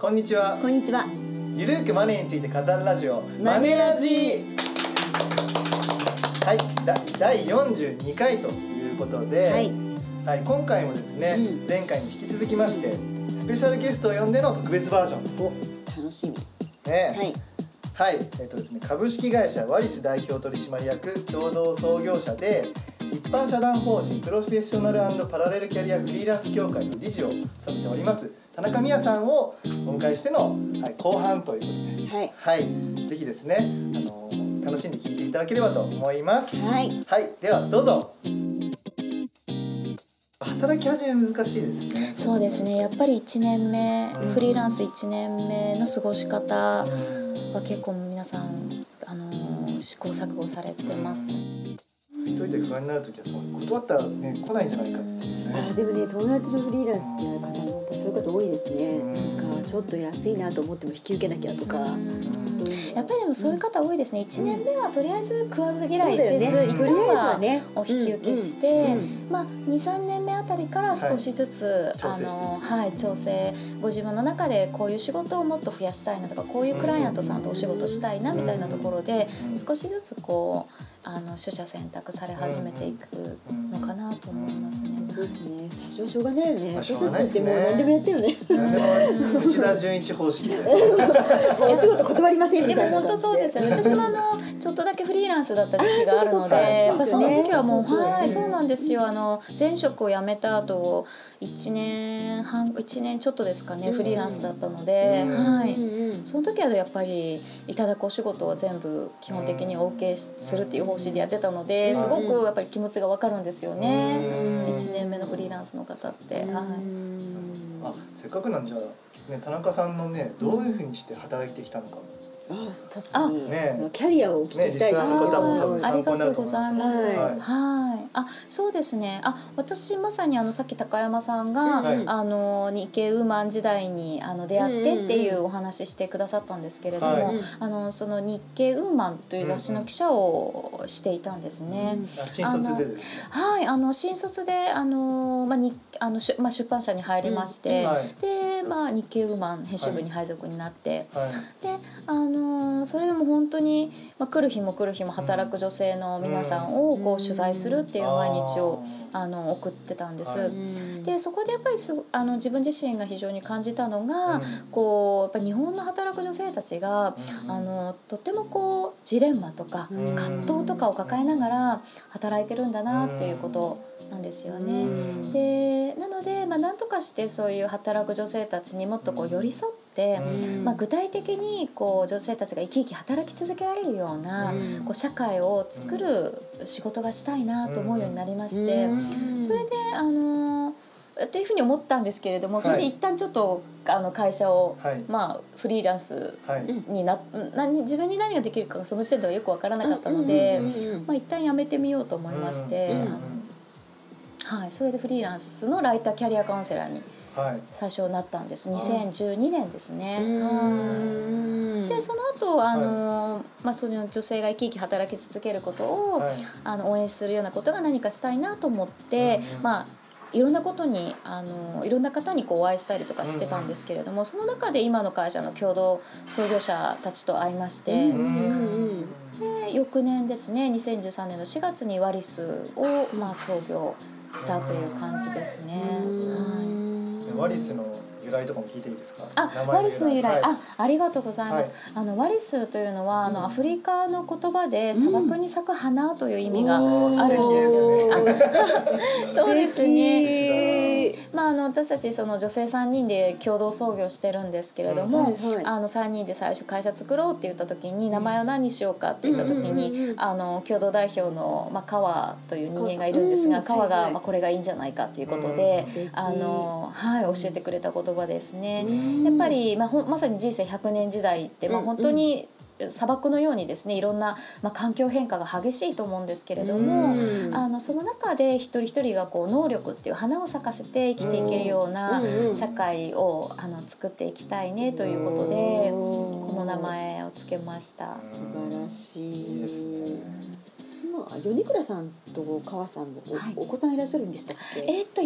こんにちはこんにちは。ゆるーくマネーについて語るラジオマネラジはいだ第42回ということで、はい。はい今回もですね、うん前回に引き続きましてスペシャルゲストを呼んでの特別バージョンお、楽しみ。ねはい。はい、えっとですね、株式会社ワリス代表取締役共同創業者で一般社団法人プロフェッショナルパラレルキャリアフリーランス協会の理事を務めております田中美也さんをお迎えしての、はい、後半ということで、はい。はい、ぜひですね、あの楽しんで聞いていただければと思います。はい。はい、ではどうぞ。働き始め難しいですね。そうですねやっぱり1年目うんフリーランス1年目の過ごし方うん。は結構皆さん、あのー試行錯誤されてます。一人で不安になるときはそう断ったらね来ないんじゃないかっていうね。あ、でもね、友達のフリーランスっていう方も、そういう方多いですね。うんなんか、ちょっと安いなと思っても、引き受けなきゃとか。やっぱりでもそういう方多いですね1年目はとりあえず食わず嫌いせず、ね。一旦は。お引き受けして、まあ、23年目あたりから少しずつ、あのはい、調整ご自分の中でこういう仕事をもっと増やしたいなとかこういうクライアントさんとお仕事したいなみたいなところでうん少しずつこうあの取捨選択され始めていくのかなと思いますね。そうですね。最初はしょうがないよね。まあしょう私たちってがないですねもう何でもやったよね。内田純一方式で。お仕事断りませんみでたいな感じで。も本当そうですよね。私もあのちょっとだけフリーランスだった時期があるので、あやっぱその時期はもうはいそうなんですよ。あの前職を辞めた後一年半一年ちょっとですかねうん。フリーランスだったので、うん。はい。うんうんその時はやっぱりいただくお仕事は全部基本的にお受けするっていう方針でやってたのでうん。すごくやっぱり気持ちがわかるんですよね。うん。1年目のフリーランスの方って、はい、あ、せっかくなんじゃね田中さんのねどういうふうにして働いてきたのか。あ確かに、ねキャリアをお聞きしたいですねありがとうご。ざいます。はいはい。あ、そうですね。あ、私まさにあのさっき高山さんが、はいあの日系ウーマン時代にあの出会ってっていうお話ししてくださったんですけれども、はいあのその日系ウーマンという雑誌の記者をしていたんですね。あ新卒でですね。はい、あの新卒であのまあにあのしゅまあ出版社に入りまして、はいでまあ日経ウーマン編集部に配属になって、はい。であのそれでも本当に、まあ、来る日も来る日も働く女性の皆さんをこう取材するっていう毎日をあの送ってたんです。はい。でそこでやっぱりすあの自分自身が非常に感じたのが、うん。こうやっぱ日本の働く女性たちが、うん。あのとってもこうジレンマとか、うん。葛藤とかを抱えながら働いてるんだなっていうことなんですよね。うん。でなので、まあ、なんとかしてそういう働く女性たちにもっとこう寄り添って、うん。まあ、具体的にこう女性たちが生き生き働き続けられるような、うん。こう社会を作る仕事がしたいなと思うようになりまして、うん。それであのっていうふうに思ったんですけれどもそれで一旦ちょっと、あの会社を、はい。まあ、フリーランスはい。にな何自分に何ができるかがその時点ではよく分からなかったので、まあ、一旦やめてみようと思いまして、はい、それでフリーランスのライターキャリアカウンセラーにはい。最初なったんです。2012年ですね。うはい。ん。でその後あの、まあその女性が生き生き働き続けることを、はい。あの応援するようなことが何かしたいなと思って、うんうん。まあいろんなことにあのいろんな方にこうお会いしたりとかしてたんですけれども、その中で今の会社の共同創業者たちと会いまして、うんうんで翌年ですね2013年の4月にワリスを、まあ、創業したという感じですね。はいワリスの由来とかも聞いていいですか？あワリスの由来、はい。あありがとうございます、はい。あのワリスというのはあの、うん。アフリカの言葉で砂漠に咲く花という意味があるんです素敵 そうですね。ねまあ、あの私たちその女性3人で共同創業してるんですけれども、はいはいあの3人で最初会社作ろうって言った時に名前を何にしようかって言った時にうんあの共同代表の、まあ、川という人間がいるんですがうん川が、まあ、これがいいんじゃないかっていうことであの、はい、教えてくれた言葉ですね。うん。やっぱり、まあ、まさに人生100年時代って、まあ、うん。本当に砂漠のようにですねいろんな、まあ、環境変化が激しいと思うんですけれども、うん。あのその中で一人一人がこう能力っていう花を咲かせて生きていけるような社会をあの作っていきたいねということでここの名前をつけました。素晴らしい。ですね今米倉さんと川さんもお,、はい。お子さんいらっしゃるんでしたっけ？えーっと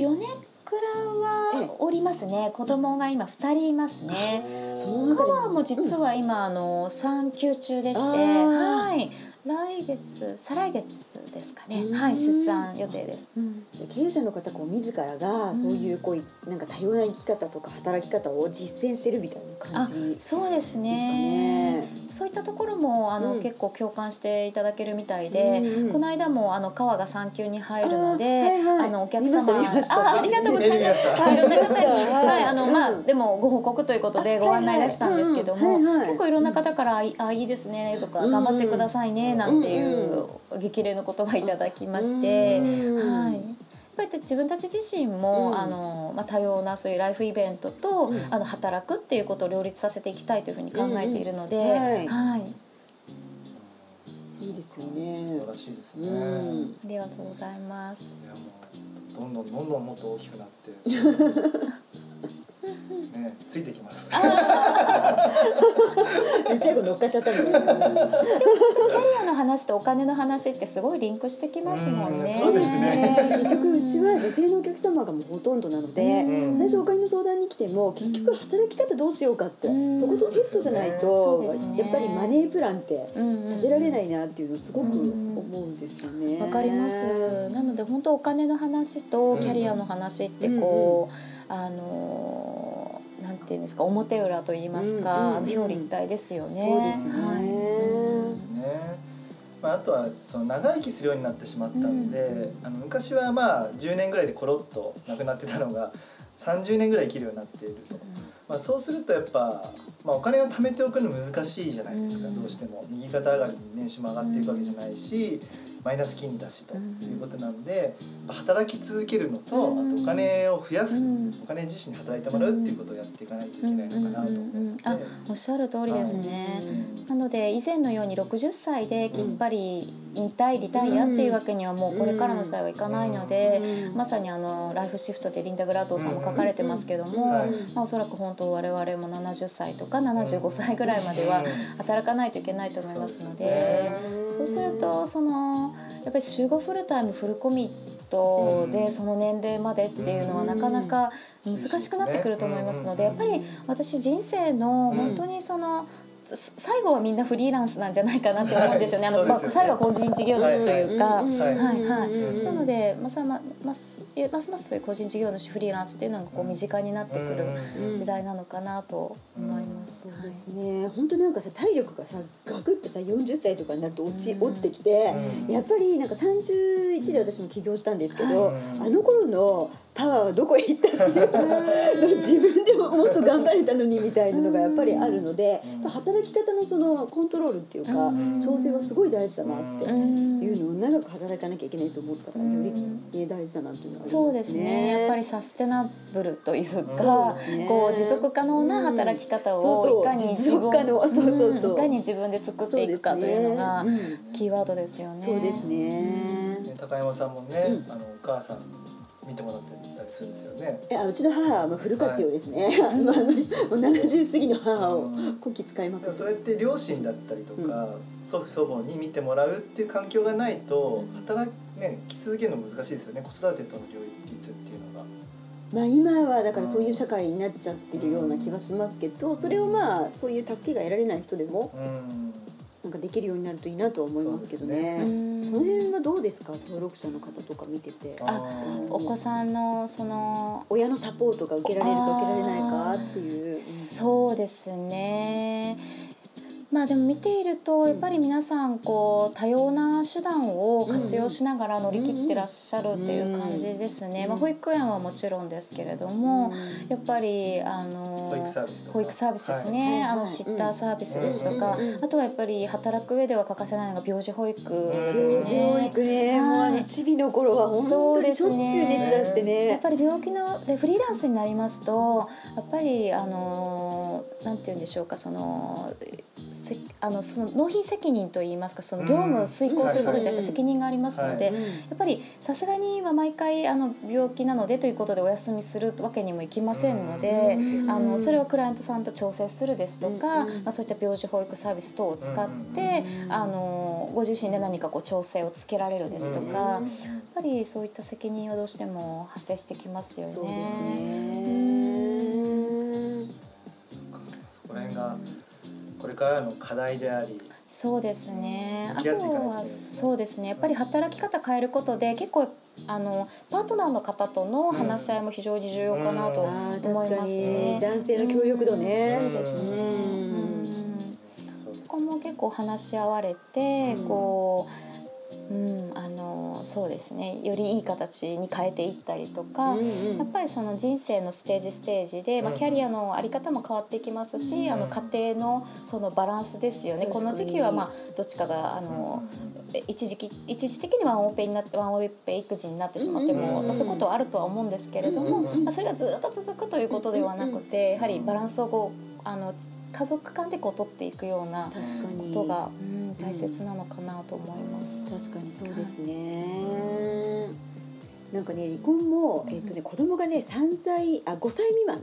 米はおりますね。子供が今2人いますね。その中でカワも実は今あの産休中でしてはい。来月再来月ですかね。うん。はい出産予定です、うん。じゃあ経営者の方こう自らがそういうこういなんか多様な生き方とか働き方を実践してるみたいな感あじそうですね。ね。そういったところもあの、うん。結構共感していただけるみたいで、うんうんこの間もあの川が産休に入るので、はいはい。あのお客様あありがとうございます。いいろんな方に、はい。はい、あのまうん。あでもご報告ということでご案内出したんですけども、結構いろんな方からああいいですねとか頑張ってくださいねなんていう激励の言葉いただきまして、うん。はい。やっぱり自分たち自身も、うん。あのまあ、多様なそういうライフイベントと、うん。あの働くっていうことを両立させていきたいというふうに考えているので、うんうんはい。はい、いいですよ素ね晴らしいですね、うん。ありがとうございます。いやもうどんどんどんどんもっと大きくなって。ねついてきます。最後乗っかっちゃったみたいな感じ話とお金の話ってすごいリンクしてきますもんね。うんそうですね結局うちは女性のお客様がもうほとんどなので、うん最初お金の相談に来ても結局働き方どうしようかって、うんそことセットじゃないと、やっぱりマネープランって立てられないなっていうのをすごく思うんうんですよね。わかります。なので本当お金の話とキャリアの話ってこう、あのーなんていうんですか表裏と言いますか、うんうんうん表裏一体ですよね。そうですね。はい。ですね。まあ、あとはその長生きするようになってしまったんで、あの昔はまあ10年ぐらいでコロッと亡くなってたのが30年ぐらい生きるようになっていると、まあ、そうするとやっぱ、まあ、お金を貯めておくの難しいじゃないですか、うんどうしても右肩上がりに年収も上がっていくわけじゃないし、マイナス金利だしということなんで、働き続けるのと、うん。あとお金を増やす、うん。お金自身に働いてもらうっていうことをやっていかないといけないのかなと思って。あおっしゃる通りですね。うんなので以前のように60歳できっぱり引退リタイアっていうわけにはもうこれからの時代はいかないので、うんまさにあのライフシフトでリンダ・グラートーさんも書かれてますけども、まあ、おそらく本当我々も70歳とか75歳ぐらいまでは働かないといけないと思いますので。そうするとそのやっぱり週5フルタイムフルコミットでその年齢までっていうのはなかなか難しくなってくると思いますのでやっぱり私人生の本当にそのす最後はみんなフリーランスなんじゃないかなって思うんですよね。あのまあ最後は個人事業主というか。うんはいはい。なのでまさまますますますそういう個人事業主フリーランスっていうのがこう身近になってくるうん時代なのかなと思います。そうですね。本当なんかさ体力がさガクッとさ40歳とかになると落ち、うん。落ちてきて、うん。やっぱりなんか31で私も起業したんですけど、はい。あの頃のパワーはどこへ行ったの？自分でももっと頑張れたのにみたいなのがやっぱりあるので、働き方のそのコントロールっていうか、うん。調整はすごい大事だなってうんいうのを長く働かなきゃいけないと思ったからよりね大事だなというのはね。そうですね。やっぱりサステナブルというかね。こう持続可能な働き方をいかに持続可能。そうそうそう。ん。いかに自分で作っていくかというのがキーワードですよね。そうですね。ね高山さんもね、うん。あのお母さん見てもらってたりするんですよね。えあうちの母はもうフル活用ですね。まあ あのもう70過ぎの母をこき使いまくってそうやって両親だったりとか、祖父祖母に見てもらうっていう環境がないと働きねき続けるの難しいですよね子育てとの両立っていうのが。まあ今はだからそういう社会になっちゃってるような気はしますけど、それをまあそういう助けが得られない人でもうんかできるようになるといいなと思いますけどね。うんその辺はどうですか？登録者の方とか見てて。あお子さんのその親のサポートが受けられるか受けられないかっていう。そうですね。まあでも見ているとやっぱり皆さんこう多様な手段を活用しながら乗り切ってらっしゃるっていう感じですね。うん。まあ保育園はもちろんですけれども、やっぱりあの保育サービス保育サービスですはい。ね。はいあのシッターサービスですとかあとはやっぱり働く上では欠かせないのが病児保育うんです教ね。育ね、もうあのチビの頃は本当にしょっちゅう熱出してね。やっぱり病気のでフリーランスになりますとやっぱりあのなんて言うんでしょうかそのせあのその納品責任といいますかその業務を遂行することに対して責任がありますので、うん。やっぱりさすがには毎回あの病気なのでということでお休みするわけにもいきませんので、うん。あのそれをクライアントさんと調整するですとか、まあ、そういった病児保育サービス等を使って、あのご自身で何かこう調整をつけられるですとか、やっぱりそういった責任はどうしても発生してきますよねれからの課題でありそうですね。あとはそうですね。やっぱり働き方変えることで結構あのパートナーの方との話し合いも非常に重要かなとうん思いますねに。男性の協力度ねそうですね。うんうんそこも結構話し合われて、うんこう。うん、そうですね。よりいい形に変えていったりとか、うんうん。やっぱりその人生のステージステージで、まあ、うんキャリアのあり方も変わってきますし、あの家庭のそのバランスですよね。この時期はまあどっちかがあの、一時期一時的にワンオペになってワンオペ育児になってしまっても、うんまあ、そういうことはあるとは思うんですけれども、うんうんまあ、それがずっと続くということではなくてやはりバランスをこうあの家族間でこう取っていくようなことが、うん、大切なのかなと思います。確かにそうですね。なんかね離婚もえっ、とね子供がね三歳あ五歳未満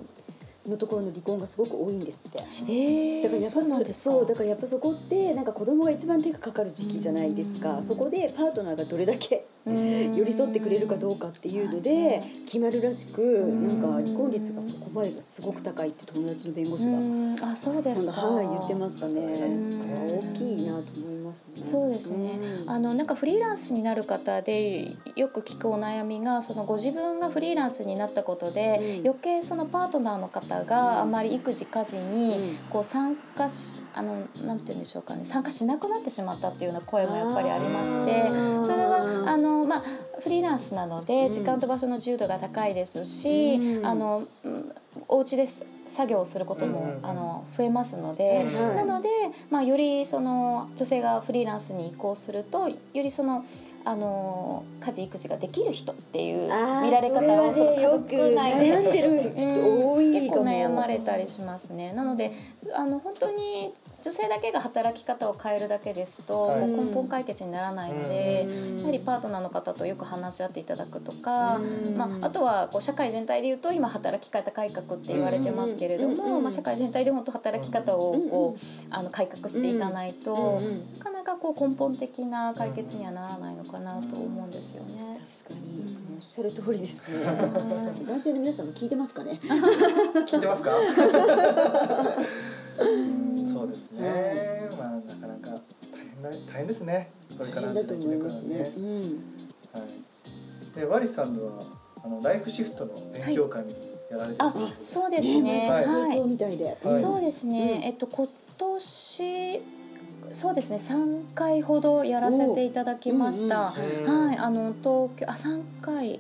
のところの離婚がすごく多いんですって。えだからやっぱそうなんですかそうだからやっぱそこってなんか子供が一番手がかかる時期じゃないですか。そこでパートナーがどれだけ寄り添ってくれるかどうかっていうので決まるらしくなんか離婚率がそこまですごく高いって友達の弁護士がうん。あそうですか。言ってましたね。ん。大きいなと思いますね。そうですね、うん。あのなんかフリーランスになる方でよく聞くお悩みがそのご自分がフリーランスになったことで、うん。余計そのパートナーの方があまり育児家事にうん。こう参加しあのなんて言うんでしょうかね。参加しなくなってしまったっていうような声もやっぱりありましてそれはあのまあフリーランスなのでうん。時間と場所の自由度が高いですし、うん。あのうんお家で作業をすることも、うんあの増えますので、うんなので、まあ、よりその女性がフリーランスに移行するとよりそのあの家事育児ができる人っていう見られ方をその家族内で。悩んでる人結構悩まれたりしますね。なのであの本当に女性だけが働き方を変えるだけですと、はい。もう根本解決にならないので、うん。やはりパートナーの方とよく話し合っていただくとか、うん。まあ、あとはこう社会全体でいうと今働き方改革って言われてますけれども、うん。まあ、社会全体で本当働き方をこうあの改革していかないと、うん。うん。なかなかこう根本的な解決にはならないのかなと思うんですよね。確かに。おっしゃる通りですね男性の皆さんも聞いてますかね？聞いてますか？そうですね。まあなかなか大変だ大変ですね。これから時代生きていくのはね。うん。はい。でワリスさんではあのライフシフトの勉強会にやられてるあと。いうことでそうですね、はい。はい。相当みたいで。はい。そうですね、うん。えっと今年そうですね。3回ほどやらせていただきました、うんはい。あの東京あ3回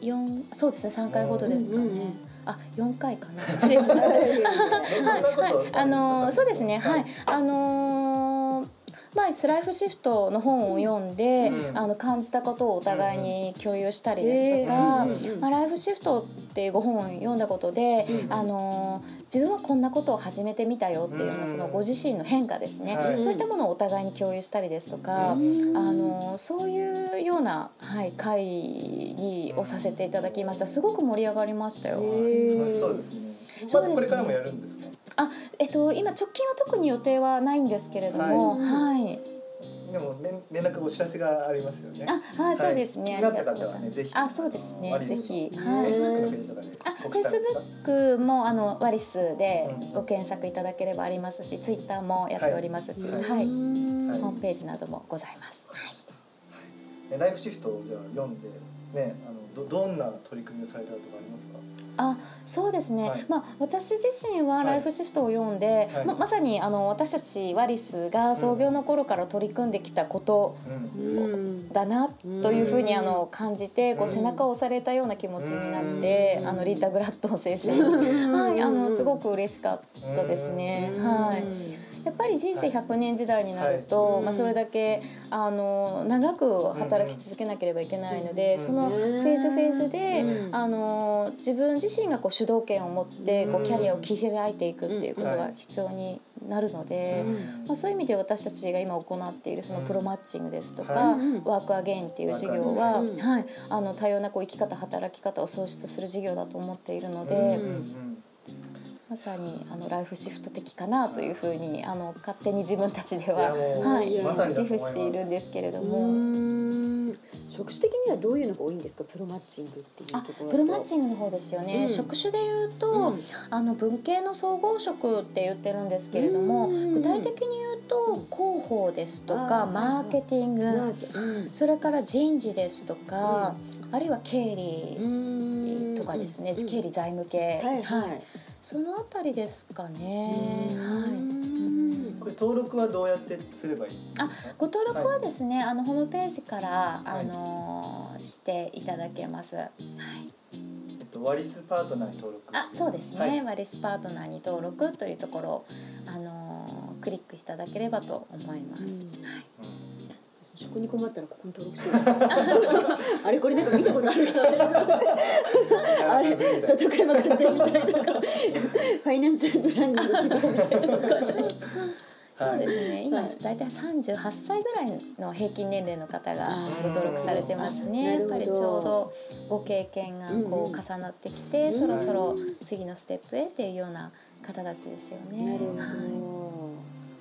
4そうですね。3回ほどですかね、うんうんうん。あ4回かな。失礼しました。どんなことはい、あのーそうですね、はい、はい。あのーまあ、ライフシフトの本を読んで、うん。あの感じたことをお互いに共有したりですとか、うんうんまあ、ライフシフトっていうご本を読んだことで、うんあのー自分はこんなことを始めてみたよっていうような、うんそのご自身の変化ですね、はい。そういったものをお互いに共有したりですとか、うん。あのーそういうような、はい、会議をさせていただきました。すごく盛り上がりましたよ。そうですね。ねまだこれからもやるんですか？あ、えっと、今直近は特に予定はないんですけれども、はい。でも連連絡お知らせがありますよね。あ、はい、そうですね。ありがとうございます。方はねぜひあ、そうですね。ぜひ、はい。あ、フェイスブックもあのワリスでうん。ご検索いただければありますし、ツイッターもやっておりますし、はい。ホームページなどもございます。えライフシフトをじゃあ読んでねあのどどんな取り組みをされたとかありますか？あ、そうですね。はい。まあ私自身はライフシフトを読んで、はい。ままさにあの私たちワリスが創業の頃から取り組んできたこと。だなというふうにあの感じてこううん。背中を押されたような気持ちになってうん。あのリータ・グラットン先生に、うん。はい、あのすごく嬉しかったですね。はいやっぱり人生100年時代になると、はい。まあ、それだけあの長く働き続けなければいけないので、うんそのフェーズフェーズで、うん。あの自分自身がこう主導権を持ってこうキャリアを切り開いていくっていうことうんが必要になるので。まあ、そういう意味で私たちが今行っているそのプロマッチングですとか、はワークアゲインっていう授業は、うん。はい、あの多様なこう生き方働き方を創出する授業だと思っているので、まさにあのライフシフト的かなというふうにあの勝手に自分たちでは、はい、ま自負しているんですけれどうも。ん。職種的にはどういうのが多いんですか？プロマッチングっていうあところプロマッチンングの方ですよね、うん。職種で言うと、うん。あの文系の総合職って言ってるんですけれども、うん。具体的に言うと広報ですとかマーケティング、うん。それから人事ですとか、あるいは経理うんとかですね、うん。経理財務系、はい。はいそのあたりですかね。はいうんこれ登録はどうやってすればいいんですか？ご登録はですね、あのホームページから、はいあのーしていただけます。はい。えっとワリスパートナーに登録あ、そうですね。はいワリスパートナーに登録というところをあのークリックしていただければと思います。うんはい。職に困ったらここに登録しよう。あれこれなんか見たことある人。あれそう高山和恵みたいなファイナンシャルプランニング希望みたいな。そうですね。今はい。だいたい38歳ぐらいの平均年齢の方が登録されてますね。なるほど。やっぱりちょうどご経験がこう重なってきて、うんそろそろ次のステップへっていうような方たちですよね。なるほ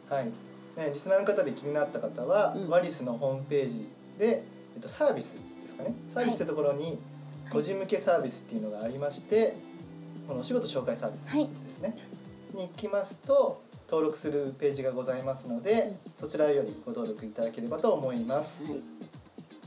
ど。はい、ね、リスナーの方で気になった方は、うん。ワリスのホームページで、えっと、サービスですかね。サービスってところに個人向けサービスっていうのがありまして、このお仕事紹介サービスはいですね、に行きますと登録するページがございますので、そちらよりご登録いただければと思います。はい。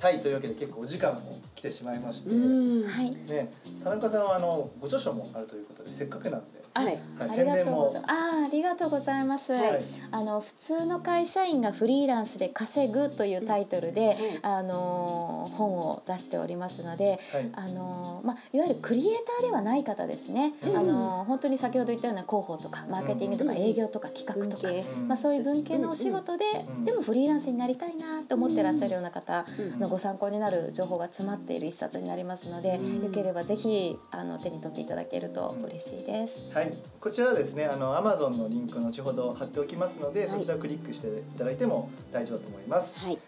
はい。というわけで結構お時間も来てしまいまして、うん。はい。ね、田中さんはあのご著書もあるということでせっかくなんで、あはい。はい、ありがとうござい宣ます。あーありがとうございます。はい。あの普通の会社員がフリーランスで稼ぐというタイトルで、あのー本を出しておりますので、はい。あのーまあいわゆるクリエイターではない方ですね。うん。あのー本当に先ほど言ったような広報とかマーケティングとかうん。営業とか企画とか。まあ、そういう文系のお仕事で、うん。でもフリーランスになりたいなと思ってらっしゃるような方うん。のご参考になる情報が詰まっている一冊になりますので、うん。よければぜひあの手に取っていただけると嬉しいです。はい、こちらはですね、あの Amazon のリンク後ほど貼っておきますので、はいそちらをクリックしていただいても大丈夫だと思います。はいで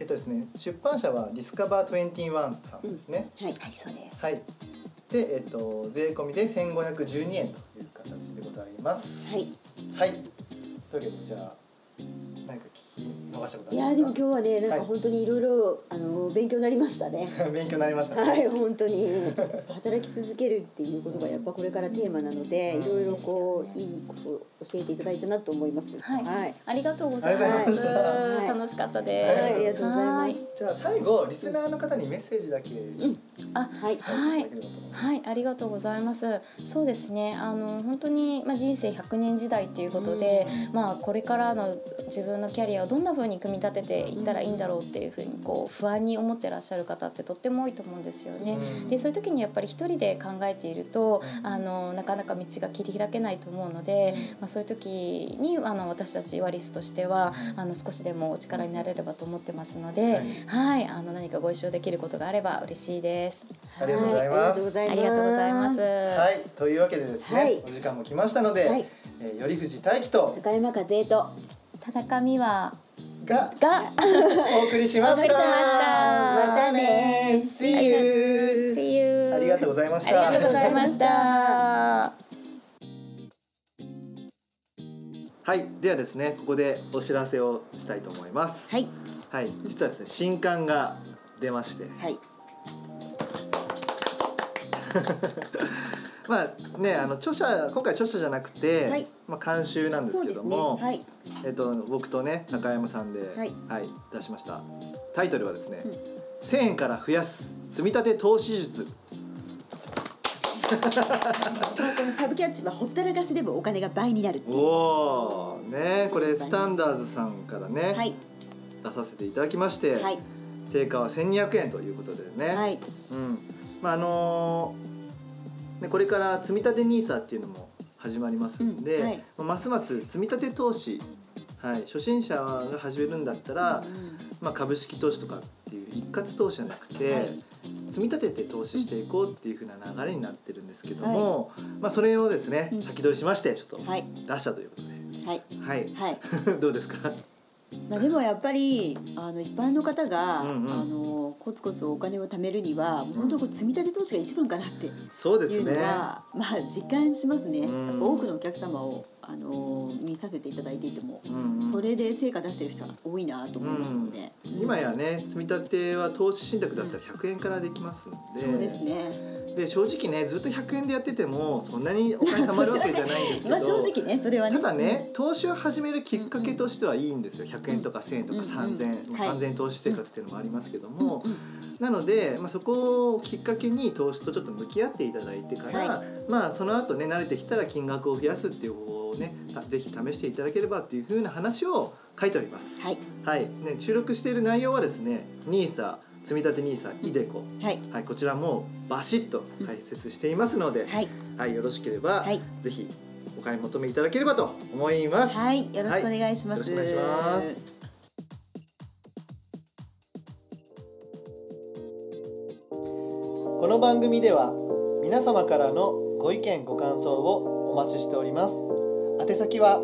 えっとですね、出版社はディスカバー21さんですね。はいはい、そうです。はい。で、えっと税込みで1512円という形でございます。はいはい。というわけでじゃあ何か聞き逃したことあいりますか？やでも今日はねなんかはい。本当にいろいろあの勉強になりましたね。勉強になりました。ね。はい本当に。働き続けるっていうことがやっぱこれからテーマなのでうん。いろいろこういいことを教えていただいたなと思います。はい、はい。ありがとうございます。ありがとうござい楽しかったはい。です。ありがとうござい。ますじゃあ最後リスナーの方にメッセージだけ、うん。あ、はい。はい。はい、ありがとうございます。そうですね。あの本当にまあ人生100年時代っていうことで、まあこれからの自分のキャリアをどんな風に組み立てていったらいいんだろうっていう風にこう不安に思ってらっしゃる方ってとっても多いと思うんですよね。うん。でそういう時にやっぱり一人で考えているとうん。あのなかなか道が切り開けないと思うので、まあ、そういう時にあの私たちワリスとしてはうんあの少しでもお力になれればと思ってますので、ははいい、あの何かご一緒できることがあれば嬉しいです。ありがとうございます。はありがとうございます。はい、というわけでですね、はい。お時間も来ましたので、はい。えー、頼藤大樹と高山和恵と。田中美和ががお送りしました。お送りしましたまたね See you. See you ありがとうございました。ありがとうございました。はい、ではですね、ここでお知らせをしたいと思います。はいはい、実はですね、新刊が出まして、はい まあね、あの著者今回著者じゃなくて、はい。まあ監修なんですけども、はい。えっと僕とね中山さんで、はい。出しました。タイトルはですね、うん。1000円から増やす積み立て投資術。まあこのサブキャッチはほったらかしでもお金が倍になるっていうおお、ね、これスタンダーズさんからね、はい。出させていただきまして、はい。定価は1200円ということでね。はい。うん、まああのーねこれから積み立て NISA っていうのも始まりますんで、うんはい。ますます積み立て投資はい、初心者が始めるんだったら、まあ、株式投資とかっていう一括投資じゃなくて、はい。積み立てて投資していこうっていう風な流れになってるんですけども、まあ、それをですねうん。先取りしましてちょっとはい。出したということで、はい。はい、はい。どうですか？まあ、でもやっぱりあの一般の方が、うんうん。あのコツコツお金を貯めるにはもう本当こう積み立て投資が一番かなっていうのそうですね。は、まあ実感しますね、多くのお客様をあの見させていただいていても、それで成果出してる人が多いなと思いますので、今やね積み立ては投資信託だったら100円からできますんで。そうですねで正直ねずっと100円でやっててもそんなにお金貯まるわけじゃないんですけど まあ正直ねそれはね。ただね投資を始めるきっかけとしてはいいんですよ。100円とか1000円とかうん3000円、うんはい。3000円投資生活っていうのもありますけども、うんうんなので、まあ、そこをきっかけに投資とちょっと向き合っていただいてから、はまあその後ね慣れてきたら金額を増やすっていう方法をねたぜひ試していただければっていうふうな話を書いております。はい。はい、ね、収録している内容はですね NISA 積み立て NISA イデコ、はいはい、こちらもバシッと解説していますので、はいはい、よろしければ、はいぜひお買い求めいただければと思います。はいよろしくお願いします、よろしくお願いします。この番組では皆様からのご意見ご感想をお待ちしております。宛先は